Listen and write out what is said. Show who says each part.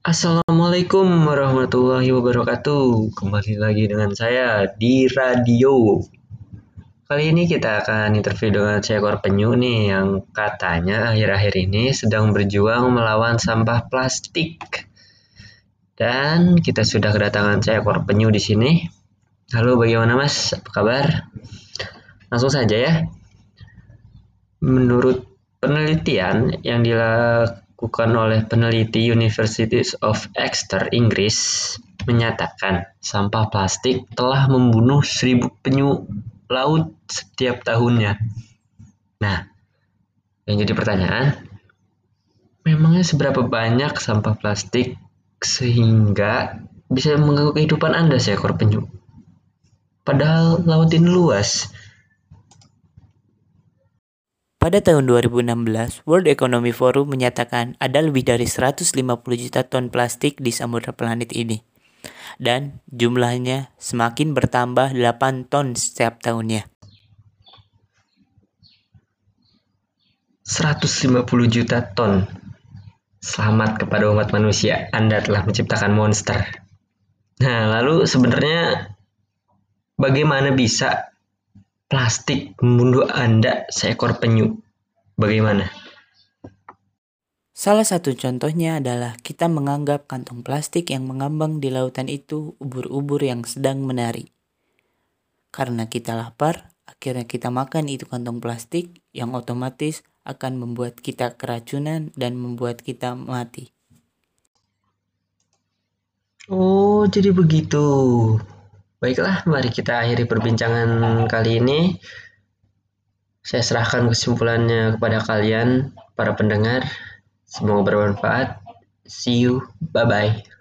Speaker 1: Assalamualaikum warahmatullahi wabarakatuh. Kembali lagi dengan saya di radio. Kali ini kita akan interview dengan seekor penyu nih yang katanya akhir-akhir ini sedang berjuang melawan sampah plastik. Dan kita sudah kedatangan seekor penyu di sini. Halo, bagaimana Mas? Apa kabar? Langsung saja ya. Menurut penelitian yang dilakukan dilakukan oleh peneliti Universities of Exeter, Inggris, menyatakan sampah plastik telah membunuh seribu penyu laut setiap tahunnya. Nah, yang jadi pertanyaan, memangnya seberapa banyak sampah plastik sehingga bisa mengganggu kehidupan Anda seekor penyu? Padahal laut ini luas,
Speaker 2: pada tahun 2016, World Economic Forum menyatakan ada lebih dari 150 juta ton plastik di samudera planet ini. Dan jumlahnya semakin bertambah 8 ton setiap tahunnya.
Speaker 1: 150 juta ton. Selamat kepada umat manusia, Anda telah menciptakan monster. Nah, lalu sebenarnya bagaimana bisa plastik membunuh Anda seekor penyu. Bagaimana?
Speaker 2: Salah satu contohnya adalah kita menganggap kantong plastik yang mengambang di lautan itu ubur-ubur yang sedang menari. Karena kita lapar, akhirnya kita makan itu kantong plastik yang otomatis akan membuat kita keracunan dan membuat kita mati.
Speaker 1: Oh, jadi begitu. Baiklah, mari kita akhiri perbincangan kali ini. Saya serahkan kesimpulannya kepada kalian, para pendengar. Semoga bermanfaat. See you. Bye-bye.